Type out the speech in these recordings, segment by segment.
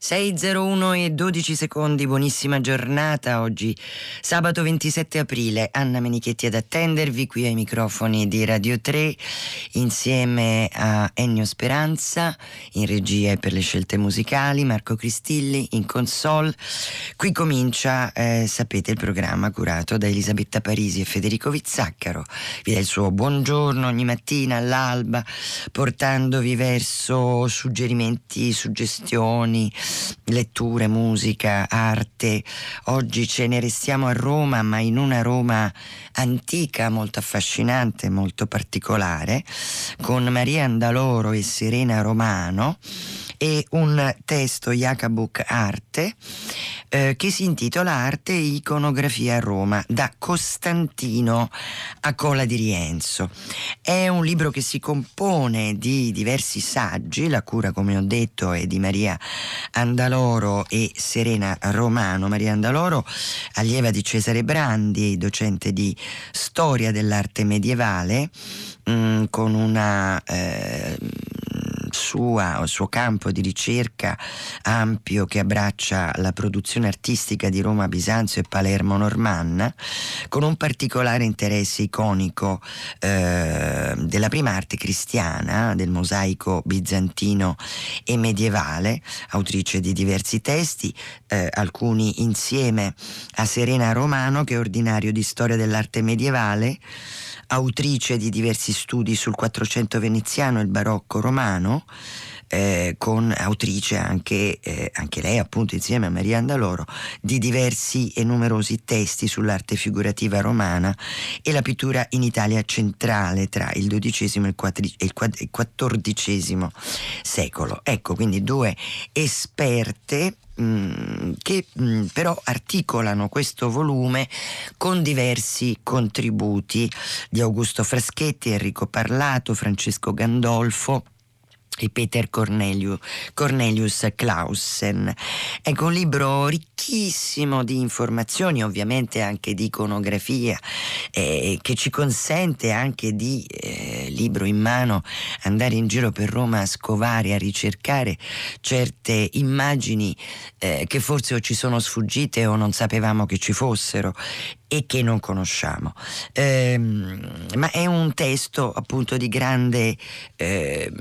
6.01 e 12 secondi, buonissima giornata oggi, sabato 27 aprile, Anna Menichetti ad attendervi qui ai microfoni di Radio 3 insieme a Ennio Speranza in regia e per le scelte musicali, Marco Cristilli in console. Qui comincia, eh, sapete, il programma curato da Elisabetta Parisi e Federico Vizzaccaro. Vi dà il suo buongiorno ogni mattina all'alba portandovi verso suggerimenti, suggestioni, letture, musica, arte. Oggi ce ne restiamo a Roma, ma in una Roma antica, molto affascinante, molto particolare, con Maria Andaloro e Serena Romano e un testo Jacobuk Arte eh, che si intitola Arte e iconografia a Roma da Costantino a Cola di Rienzo. È un libro che si compone di diversi saggi, la cura come ho detto è di Maria Andaloro e Serena Romano. Maria Andaloro, allieva di Cesare Brandi, docente di storia dell'arte medievale, mh, mm, con una eh, sua, il suo campo di ricerca ampio che abbraccia la produzione artistica di Roma, Bisanzio e Palermo Normanna, con un particolare interesse iconico eh, della prima arte cristiana, del mosaico bizantino e medievale, autrice di diversi testi, eh, alcuni insieme a Serena Romano, che è ordinario di storia dell'arte medievale autrice di diversi studi sul Quattrocento veneziano e il barocco romano, eh, con autrice anche, eh, anche, lei appunto insieme a Maria Andaloro di diversi e numerosi testi sull'arte figurativa romana e la pittura in Italia centrale tra il XII e il XIV secolo. Ecco quindi due esperte Mm, che mm, però articolano questo volume con diversi contributi di Augusto Fraschetti, Enrico Parlato, Francesco Gandolfo e Peter Cornelius, Cornelius Clausen. Ecco un libro ricchissimo di informazioni, ovviamente anche di iconografia, eh, che ci consente anche di, eh, libro in mano, andare in giro per Roma a scovare, a ricercare certe immagini eh, che forse o ci sono sfuggite o non sapevamo che ci fossero e che non conosciamo. Ehm, ma è un testo appunto di grande, eh,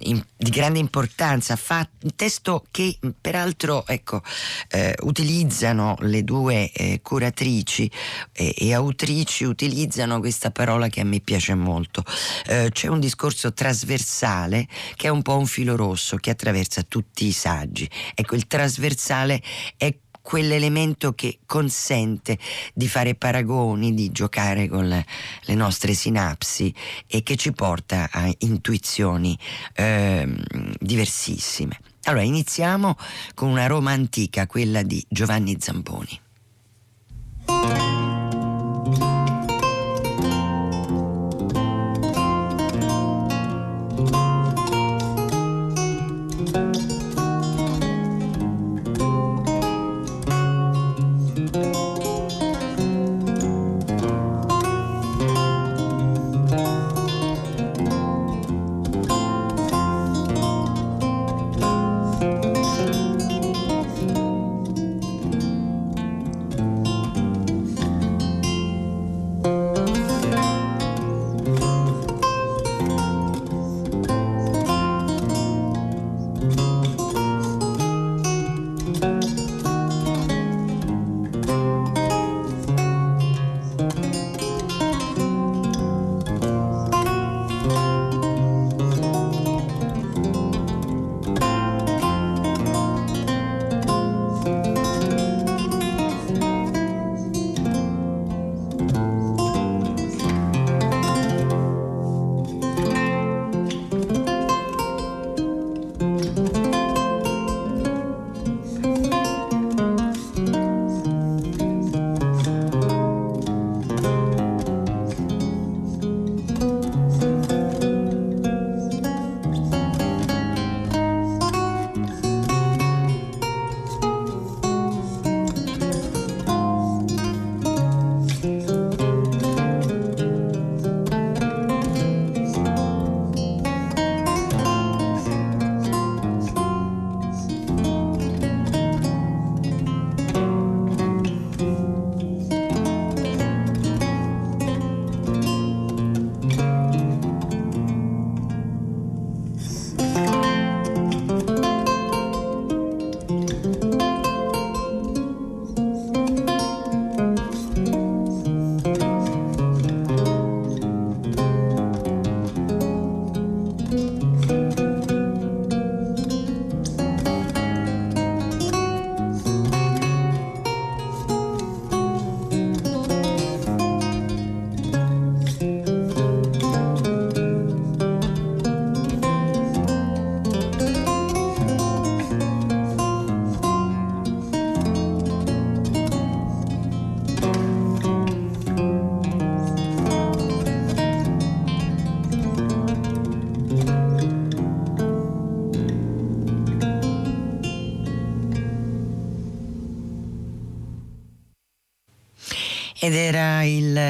in, di grande importanza, fa, un testo che peraltro ecco, eh, utilizzano le due eh, curatrici e autrici, utilizzano questa parola che a me piace molto. Eh, c'è un discorso trasversale che è un po' un filo rosso che attraversa tutti i saggi. Ecco, il trasversale è quell'elemento che consente di fare paragoni, di giocare con le, le nostre sinapsi e che ci porta a intuizioni eh, diversissime. Allora iniziamo con una Roma antica, quella di Giovanni Zamboni.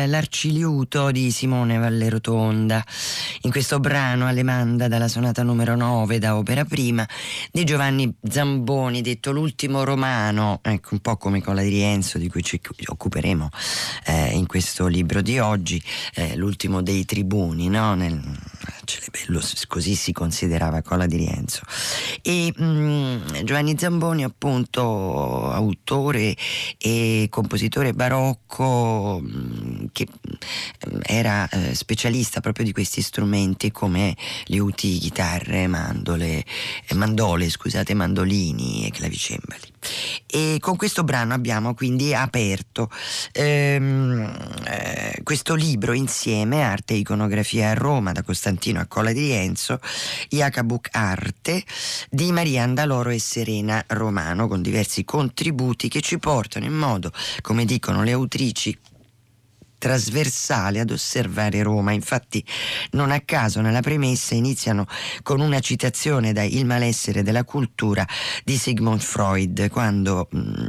l'Arciliuto di Simone Vallerotonda. In questo brano Alemanda dalla sonata numero 9 da opera prima di Giovanni Zamboni, detto l'ultimo romano, ecco un po' come con la di Rienzo di cui ci occuperemo eh, in questo libro di oggi, eh, l'ultimo dei tribuni, no? Nel, Celebello, così si considerava Cola di Rienzo. E mh, mm, Giovanni Zamboni, appunto, autore e compositore barocco, mh, mm, che mh, mm, era eh, specialista proprio di questi strumenti come liuti, chitarre, mandole, eh, mandole, scusate, mandolini e clavicembali. E con questo brano abbiamo quindi aperto ehm, eh, questo libro insieme, Arte e Iconografia a Roma, da Costantino a Colla di Rienzo, Iacabuc Arte, di Maria Andaloro e Serena Romano, con diversi contributi che ci portano in modo, come dicono le autrici, trasversale ad osservare Roma. Infatti, non a caso nella premessa iniziano con una citazione da Il malessere della cultura di Sigmund Freud, quando mm,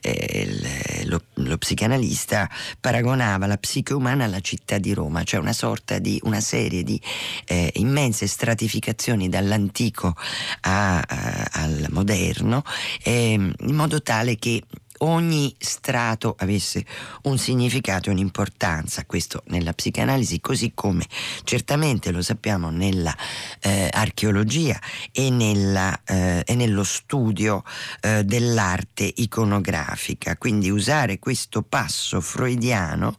eh, lo, lo, psicanalista paragonava la psiche umana alla città di Roma, cioè una sorta di una serie di eh, immense stratificazioni dall'antico a, a, al moderno, eh, in modo tale che ogni strato avesse un significato e un'importanza, questo nella psicanalisi, così come certamente lo sappiamo nella eh, archeologia e, nella, eh, e, nello studio eh, dell'arte iconografica. Quindi usare questo passo freudiano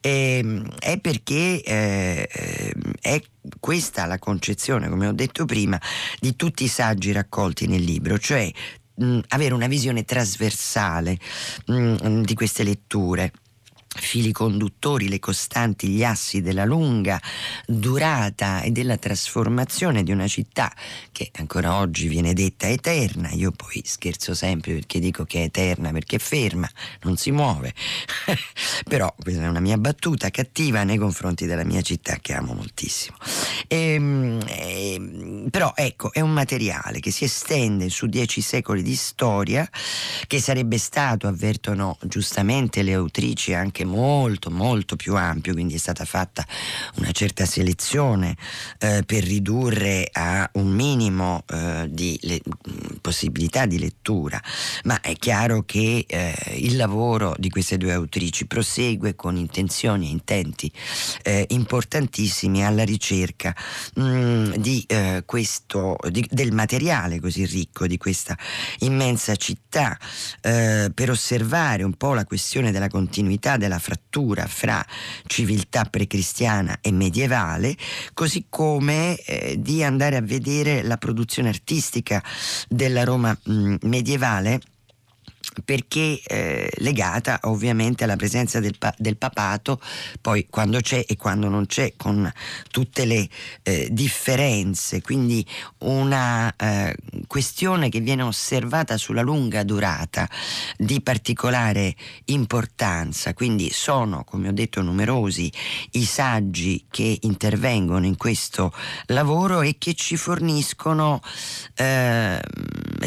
ehm, è perché eh, è questa la concezione, come ho detto prima, di tutti i saggi raccolti nel libro, cioè mh, avere una visione trasversale mh, di queste letture fili conduttori, le costanti, gli assi della lunga durata e della trasformazione di una città che ancora oggi viene detta eterna. Io poi scherzo sempre perché dico che è eterna perché è ferma, non si muove. Però questa è una mia battuta cattiva nei confronti della mia città che amo moltissimo. E, ehm, e, ehm, però ecco, è un materiale che si estende su dieci secoli di storia che sarebbe stato, avvertono giustamente le autrici anche anche molto molto più ampio, quindi è stata fatta una certa selezione eh, per ridurre a un minimo eh, di le, possibilità di lettura, ma è chiaro che eh, il lavoro di queste due autrici prosegue con intenzioni e intenti eh, importantissimi alla ricerca mh, mm, di, eh, questo, di, del materiale così ricco di questa immensa città eh, per osservare un po' la questione della continuità della frattura fra civiltà precristiana e medievale, così come eh, di andare a vedere la produzione artistica della Roma mh, medievale perché eh, legata ovviamente alla presenza del, pa- del, papato, poi quando c'è e quando non c'è, con tutte le eh, differenze, quindi una eh, questione che viene osservata sulla lunga durata di particolare importanza, quindi sono, come ho detto, numerosi i saggi che intervengono in questo lavoro e che ci forniscono, ehm,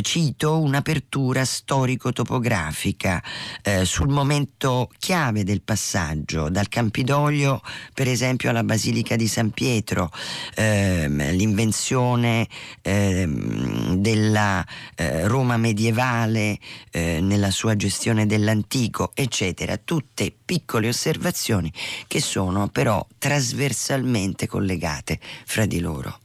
cito, un'apertura storico-topografica topografica eh, sul momento chiave del passaggio, dal Campidoglio per esempio alla Basilica di San Pietro, ehm, l'invenzione ehm, della eh, Roma medievale eh, nella sua gestione dell'antico, eccetera, tutte piccole osservazioni che sono però trasversalmente collegate fra di loro.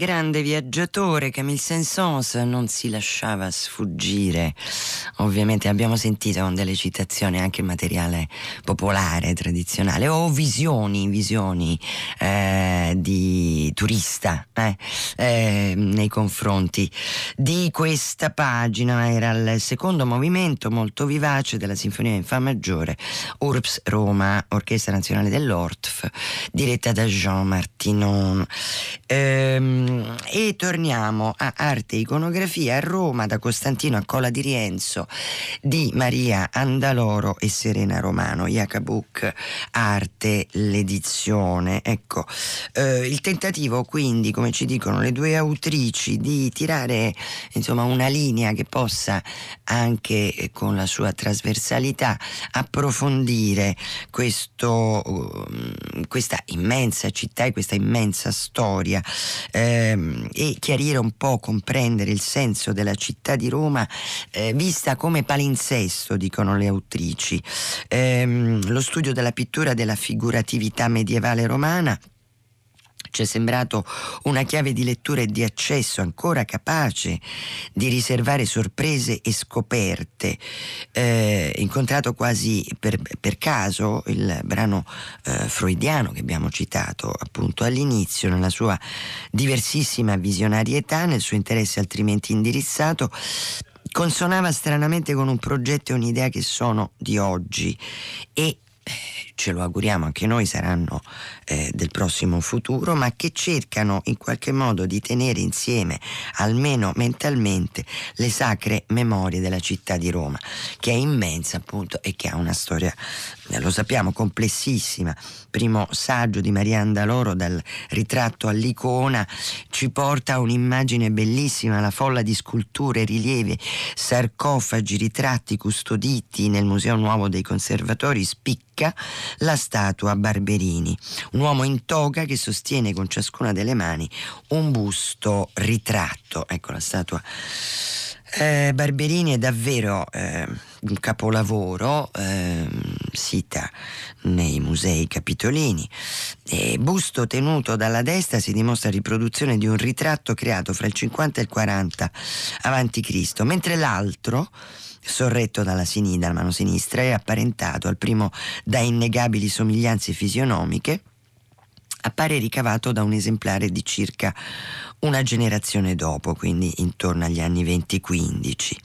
Grande viaggiatore, Camille Saint-Saëns non si lasciava sfuggire. Ovviamente abbiamo sentito delle citazioni anche materiale popolare, tradizionale, o visioni, visioni eh, di turista eh, eh, nei confronti di questa pagina. Era il secondo movimento molto vivace della Sinfonia in Fa maggiore, Urps Roma, Orchestra Nazionale dell'Ortf, diretta da Jean Martinon. Ehm, e torniamo a Arte e Iconografia a Roma da Costantino a Cola di Rienzo di Maria Andaloro e Serena Romano, Iacabook Arte, l'edizione. Ecco, eh, il tentativo quindi, come ci dicono le due autrici, di tirare insomma una linea che possa anche eh, con la sua trasversalità approfondire questo, uh, questa immensa città e questa immensa storia. Eh, ehm, e chiarire un po', comprendere il senso della città di Roma eh, vista come palinsesto, dicono le autrici. Ehm, lo studio della pittura della figuratività medievale romana ci è sembrato una chiave di lettura e di accesso ancora capace di riservare sorprese e scoperte. Eh, incontrato quasi per, per, caso il brano eh, freudiano che abbiamo citato appunto all'inizio, nella sua diversissima visionarietà, nel suo interesse altrimenti indirizzato, consonava stranamente con un progetto e un'idea che sono di oggi e ce lo auguriamo anche noi, saranno eh, del prossimo futuro, ma che cercano in qualche modo di tenere insieme, almeno mentalmente, le sacre memorie della città di Roma, che è immensa appunto e che ha una storia, eh, lo sappiamo, complessissima. Primo saggio di Maria Andaloro dal ritratto all'icona ci porta a un'immagine bellissima, la folla di sculture, rilievi, sarcofagi, ritratti custoditi nel Museo Nuovo dei Conservatori, spicca la statua Barberini, un uomo in toga che sostiene con ciascuna delle mani un busto ritratto. Ecco la statua. Eh, Barberini è davvero eh, un capolavoro, eh, sita nei musei capitolini. E busto tenuto dalla destra si dimostra riproduzione di un ritratto creato fra il 50 e il 40 a.C., mentre l'altro sorretto dalla, sin- dalla mano sinistra e apparentato al primo da innegabili somiglianze fisionomiche, appare ricavato da un esemplare di circa una generazione dopo, quindi intorno agli anni 20-15.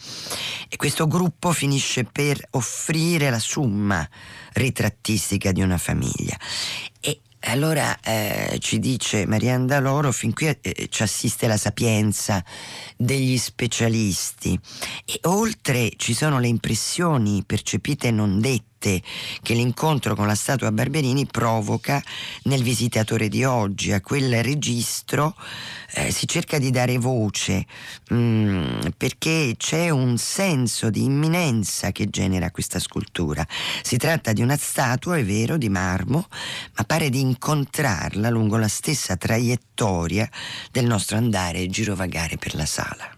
E questo gruppo finisce per offrire la summa ritrattistica di una famiglia. E allora eh, ci dice Marianda Loro, fin qui eh, ci assiste la sapienza degli specialisti. E oltre ci sono le impressioni percepite e non dette forte che l'incontro con la statua Barberini provoca nel visitatore di oggi. A quel registro eh, si cerca di dare voce mh, mm, perché c'è un senso di imminenza che genera questa scultura. Si tratta di una statua, è vero, di marmo, ma pare di incontrarla lungo la stessa traiettoria del nostro andare e girovagare per la sala.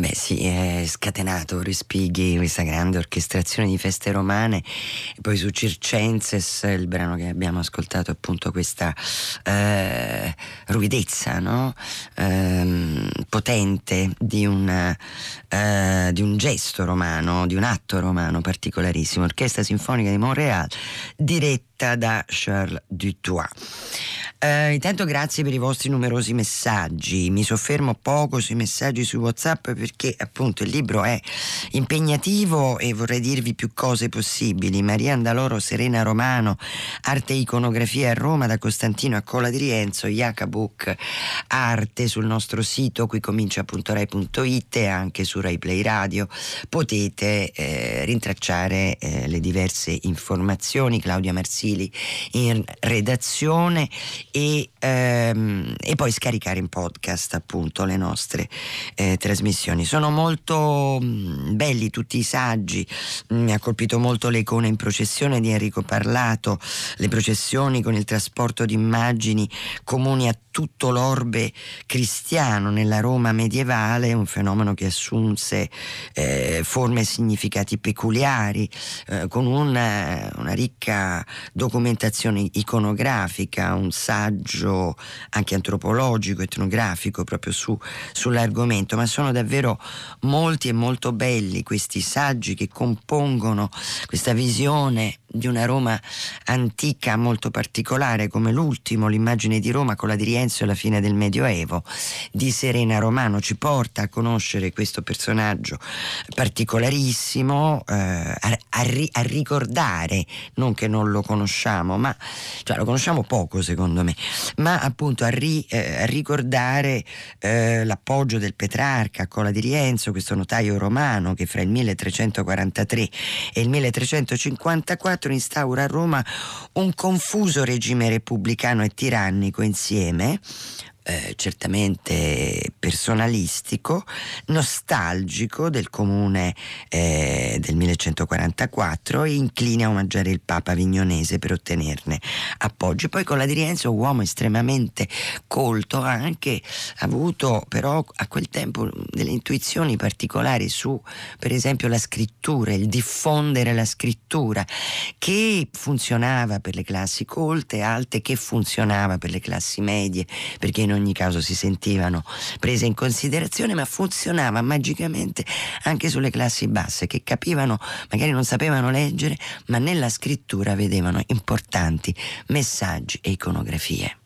Beh sì, è scatenato Respighi, questa grande orchestrazione di feste romane, poi su Circenses, il brano che abbiamo ascoltato appunto questa eh, ruvidezza no? eh, potente di un, eh, di un gesto romano, di un atto romano particolarissimo, Orchestra Sinfonica di Montreal, diretta da Charles Dutoit. Uh, intanto grazie per i vostri numerosi messaggi, mi soffermo poco sui messaggi su Whatsapp perché appunto il libro è impegnativo e vorrei dirvi più cose possibili. Maria Andaloro, Serena Romano, Arte e Iconografia a Roma da Costantino a Cola di Rienzo, Iacabook Arte sul nostro sito qui comincia.rai.it e anche su Rai Play Radio potete eh, rintracciare eh, le diverse informazioni. Claudia Marsili in redazione e, ehm, e, poi scaricare in podcast appunto le nostre eh, trasmissioni. Sono molto mh, mm, belli tutti i saggi, mm, mi ha colpito molto le icone in processione di Enrico Parlato, le processioni con il trasporto di immagini comuni a tutto l'orbe cristiano nella Roma medievale, un fenomeno che assunse eh, forme e significati peculiari, eh, con una, una, ricca documentazione iconografica, un saggio anche antropologico, etnografico proprio su, sull'argomento, ma sono davvero molti e molto belli questi saggi che compongono questa visione di una Roma antica molto particolare come l'ultimo, l'immagine di Roma con la di Rienzo alla fine del Medioevo di Serena Romano. Ci porta a conoscere questo personaggio particolarissimo, eh, a, a, ri, a, ricordare, non che non lo conosciamo, ma cioè lo conosciamo poco secondo me, ma appunto a, ri, eh, a ricordare eh, l'appoggio del Petrarca a Cola di Rienzo, questo notaio romano che fra il 1343 e il 1354 1904 instaura a Roma un confuso regime repubblicano e tirannico insieme, eh, certamente personalistico, nostalgico del comune eh, del 1144 e incline a omaggiare il Papa Vignonese per ottenerne appoggio. Poi con la di Rienzo, uomo estremamente colto, ha anche avuto però a quel tempo delle intuizioni particolari su per esempio la scrittura, il diffondere la scrittura che funzionava per le classi colte, alte, che funzionava per le classi medie, perché in ogni caso si sentivano prese in considerazione, ma funzionava magicamente anche sulle classi basse che capivano, magari non sapevano leggere, ma nella scrittura vedevano importanti messaggi e iconografie.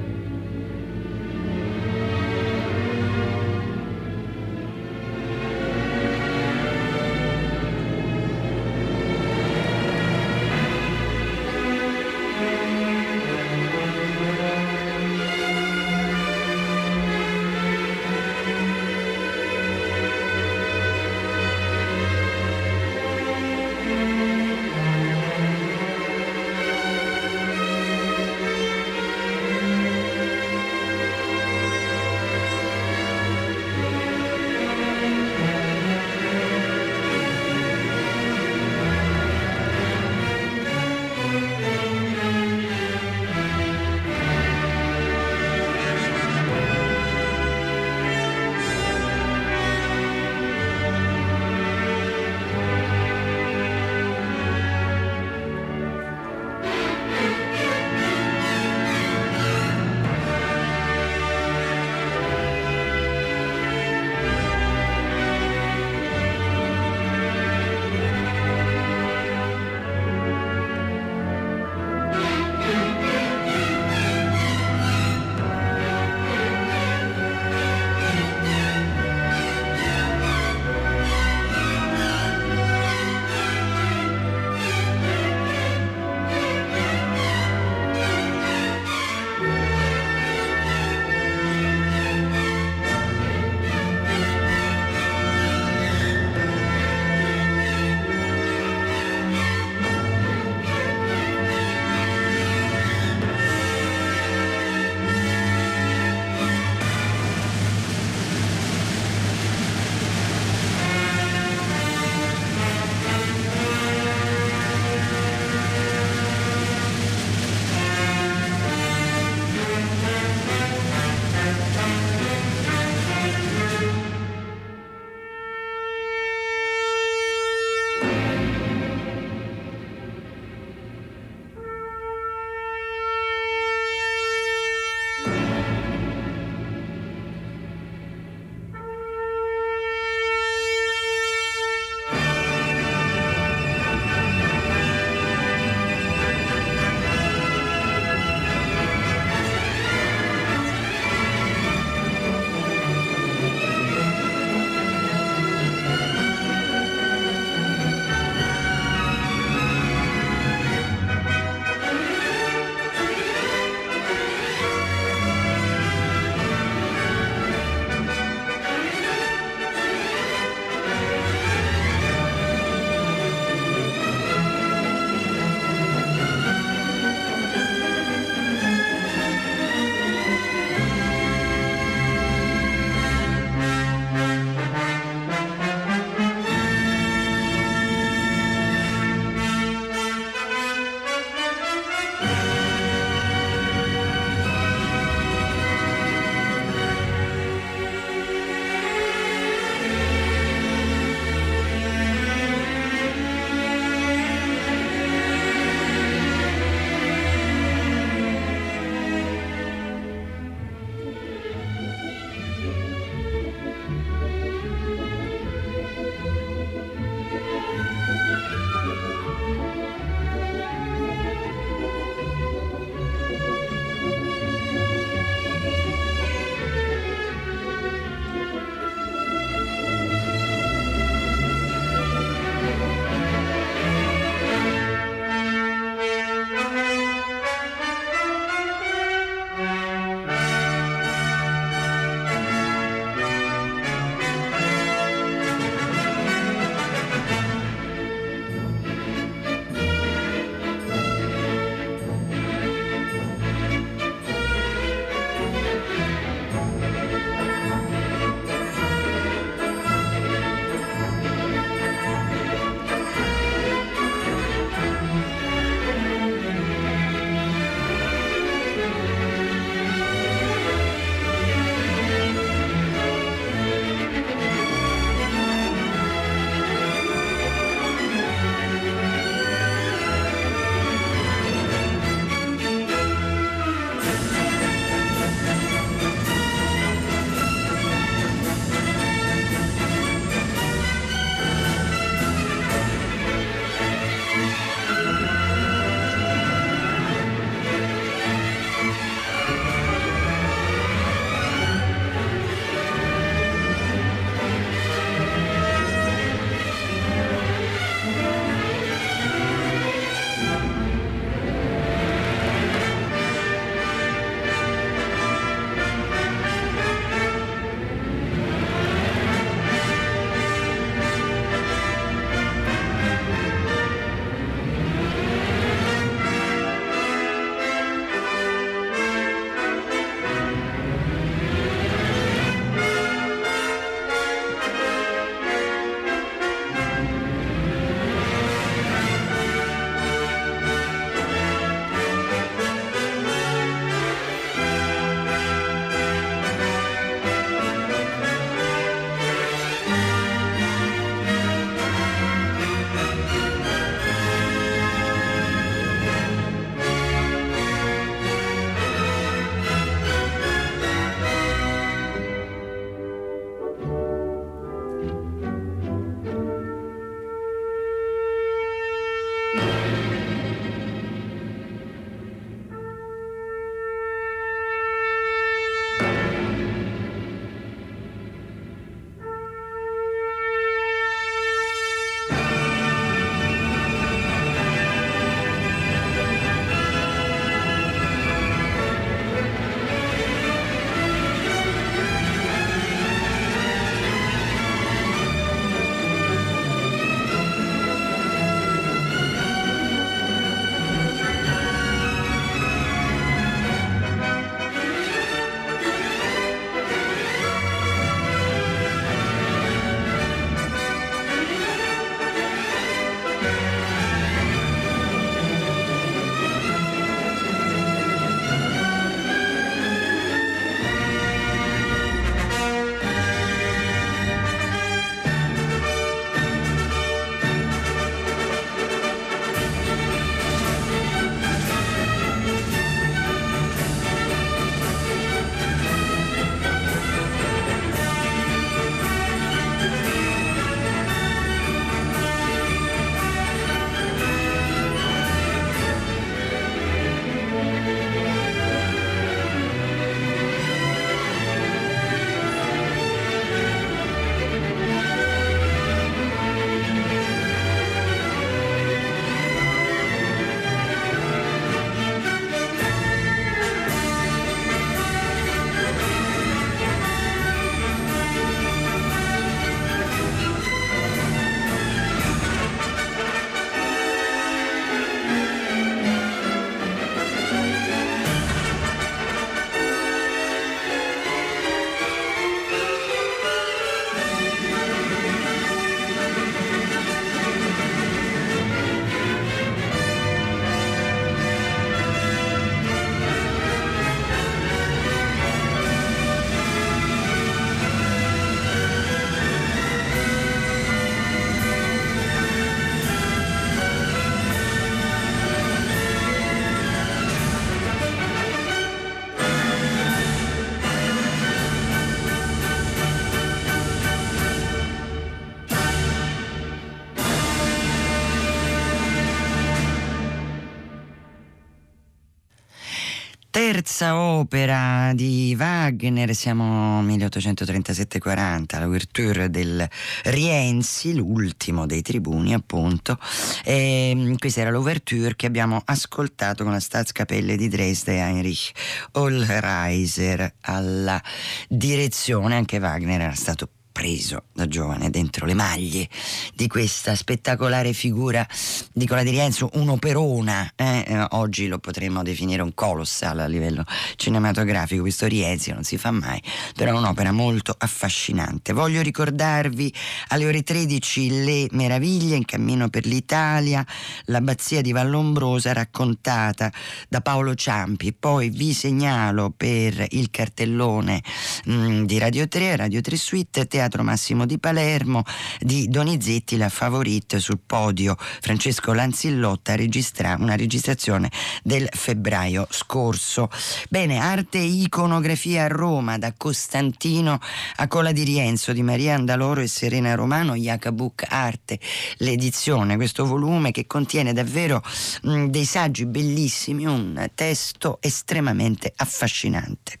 Terza opera di Wagner, siamo 1837-40, l'ouverture del Rienzi, l'ultimo dei tribuni appunto. E ehm, questa era l'ouverture che abbiamo ascoltato con la Staatskapelle di Dresde Heinrich Ollreiser alla direzione, anche Wagner era stato preso da giovane dentro le maglie di questa spettacolare figura di Nicola di Rienzo, un'operona, eh? eh? oggi lo potremmo definire un colossal a livello cinematografico, questo Rienzi non si fa mai, però è un'opera molto affascinante. Voglio ricordarvi alle ore 13 Le meraviglie in cammino per l'Italia, l'abbazia di Vallombrosa raccontata da Paolo Ciampi, poi vi segnalo per il cartellone mh, mm, di Radio 3, Radio 3 Suite, Teatro Teatro Massimo di Palermo di Donizetti, la favorite sul podio Francesco Lanzillotta, registra una registrazione del febbraio scorso. Bene, arte e iconografia a Roma da Costantino a Cola di Rienzo di Maria Andaloro e Serena Romano, Jacobuk Arte, l'edizione, questo volume che contiene davvero mh, dei saggi bellissimi, un testo estremamente affascinante.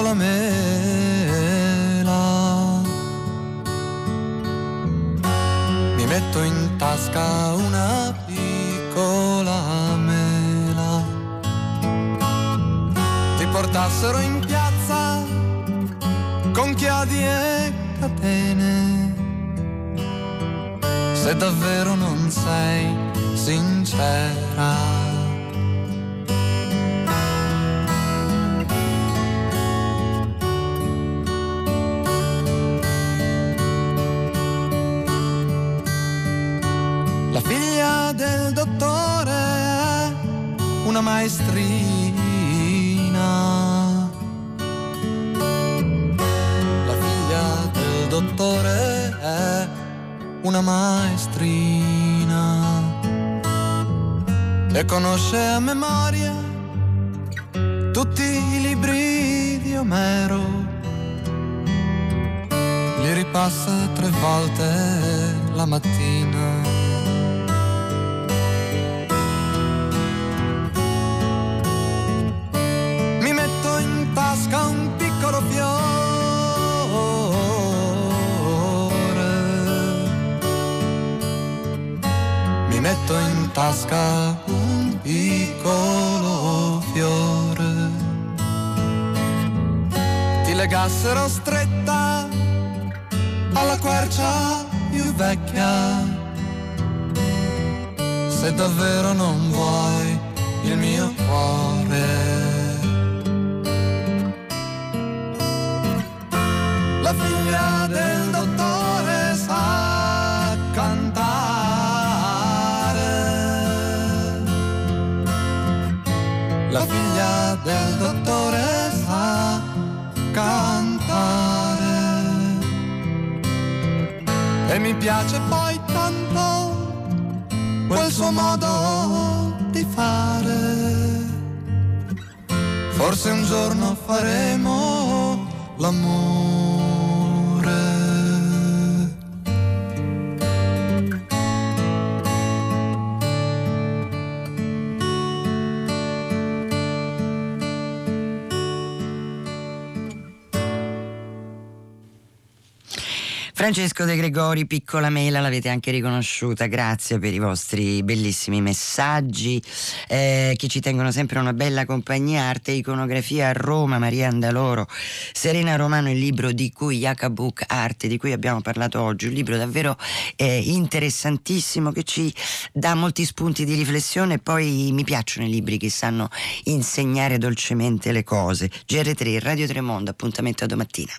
Piccola mela. Mi metto in tasca una piccola mela. Ti portassero in piazza con chiadi e catene. Se davvero non sei sincera. Una maestrina. La figlia del dottore è una maestrina. E conosce a memoria tutti i libri di Omero. Li ripassa tre volte la mattina. Davvero non vuoi il mio cuore. la figlia del dottore sa cantare. La figlia del dottore sa cantare. E mi piace poi suo modo di fare. Forse un giorno faremo l'amore. Francesco De Gregori, piccola mela, l'avete anche riconosciuta, grazie per i vostri bellissimi messaggi. Eh, che ci tengono sempre una bella compagnia, arte e iconografia a Roma, Maria Andaloro, Serena Romano, il libro di cui Yakabuk Arte, di cui abbiamo parlato oggi, un libro davvero eh, interessantissimo che ci dà molti spunti di riflessione. Poi mi piacciono i libri che sanno insegnare dolcemente le cose. GR3, Radio Tremondo, appuntamento a domattina.